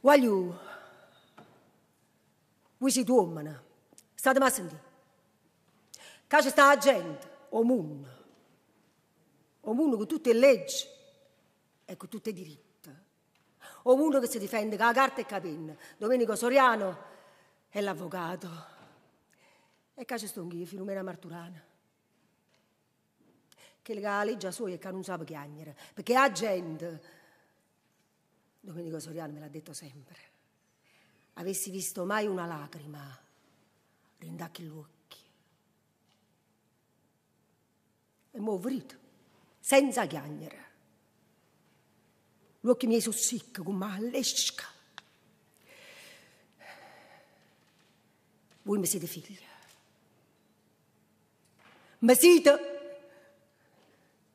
Voglio. Voi siete uomini. State mai a sentire? Che c'è sta gente, o mondo. O mondo con tutte le leggi e con tutti i diritti. O mondo che si difende con la carta e la penna. Domenico Soriano è l'avvocato. E che c'è sto anch'io, Filomena Marturana. Che la legge sua è che non sa chiagnere. Perché la gente Domenico Soriano me l'ha detto sempre. Avessi visto mai una lacrima, rindacchi gli occhi. E mo' vrito, senza chiagnere. Gli occhi miei sono secchi come una lesca. Voi mi siete figlia. Ma siete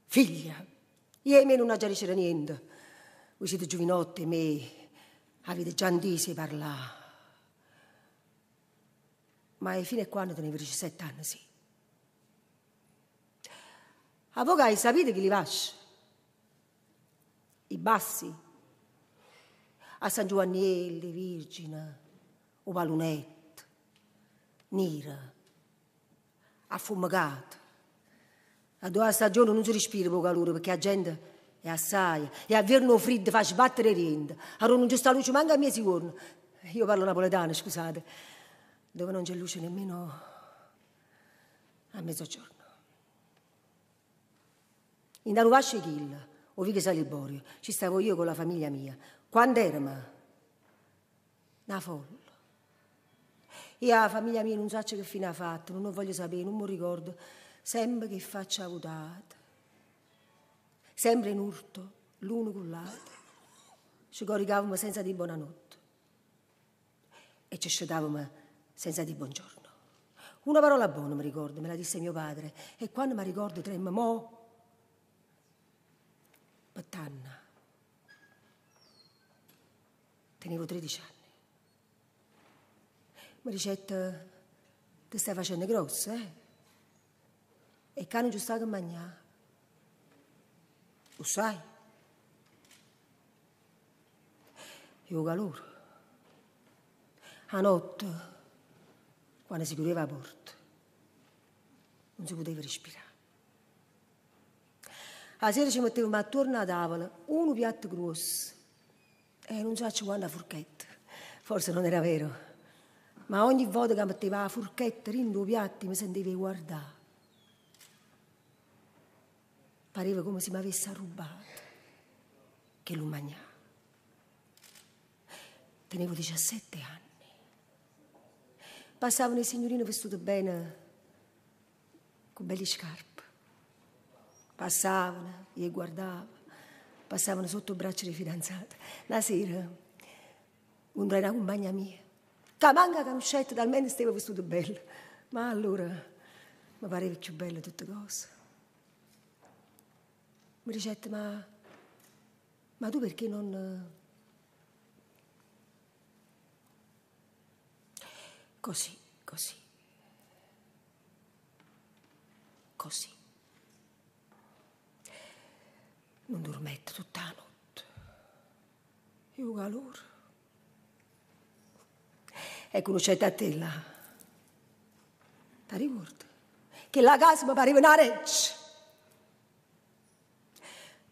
figlia. Io e me non aggiarisce niente. Voi siete giovinotti, me avete già antisi parlare. Ma fino a quando tenevo 17 anni, sì. Avvocati, sapete chi li vasce? I bassi. A San Giovannielli, Virgine, o Palunetto, Nira, affumicato. A due stagioni non si respira con calore perché la gente e assai, e a verno freddo fa sbattere rienda. Allora non c'è sta luce manca a mesi giorni. Io parlo napoletano, scusate, dove non c'è luce nemmeno a mezzogiorno. In Aruvasce Kill, o Viche Saliborio, ci stavo io con la famiglia mia. Quando eravamo? Una folla. Io la famiglia mia non so che fine ha fatto, non voglio sapere, non mi ricordo. Sempre che faccia votate sempre in urto, l'uno con l'altro. Ci coricavamo senza di buonanotte e ci scetavamo senza di buongiorno. Una parola buona mi ricordo, me la disse mio padre, e quando mi ricordo tremmo, mo, Pattanna, tenevo 13 anni. Mi dicette, ti stai facendo grossa, eh? E ci sta che mangiare. Lo sai? Io calore. A notte, quando si chiudeva la porta, non si poteva respirare. A sera ci mettevamo attorno alla tavola uno piatto grosso e non so quando la forchetta. Forse non era vero, ma ogni volta che metteva la forchetta in due piatti mi sentivo guardare Pareva come se mi avesse rubato, che lo mangiava. Tenevo 17 anni. Passavano i signorini vestiti bene, con belle scarpe. Passavano, io guardavo, passavano sotto il braccio dei fidanzati. La sera, una era compagna mia, che manca che uscetta dal meno stava vestito bello. Ma allora mi pareva più belle tutte cose. Mi dicette, ma, ma tu perché non... Così, così. Così. Non dormette tutta la notte. Io calore. E conoscete a te là. Ti ricordi? Che la casa mi pareva una reggia.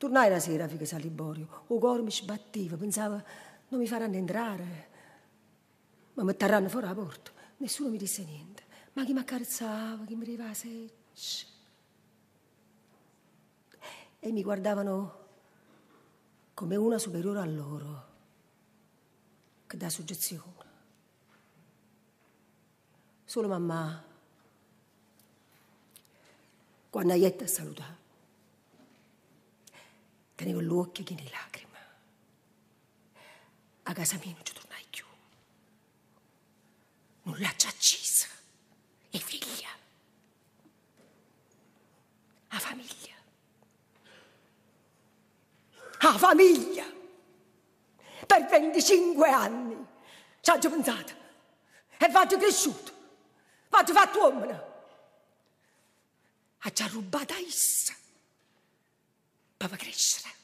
Tornai la sera a Fiche Saliborio. O cuore mi sbatteva, pensava non mi faranno entrare. Ma mi terranno fuori la porta. Nessuno mi disse niente. Ma chi mi accarezzava, chi mi arrivava seccia. E mi guardavano come una superiore a loro, che dà soggezione. Solo mamma, quando Aietta salutava, tenevo l'occhio che di lacrime. A casa mia non ci tornai più. Non l'ha già accesa. E figlia. A famiglia. A famiglia. Per 25 anni ci ho pensato. E faccio cresciuto. Faccio fatto uomo. Ha già rubato essa. Papa crescere.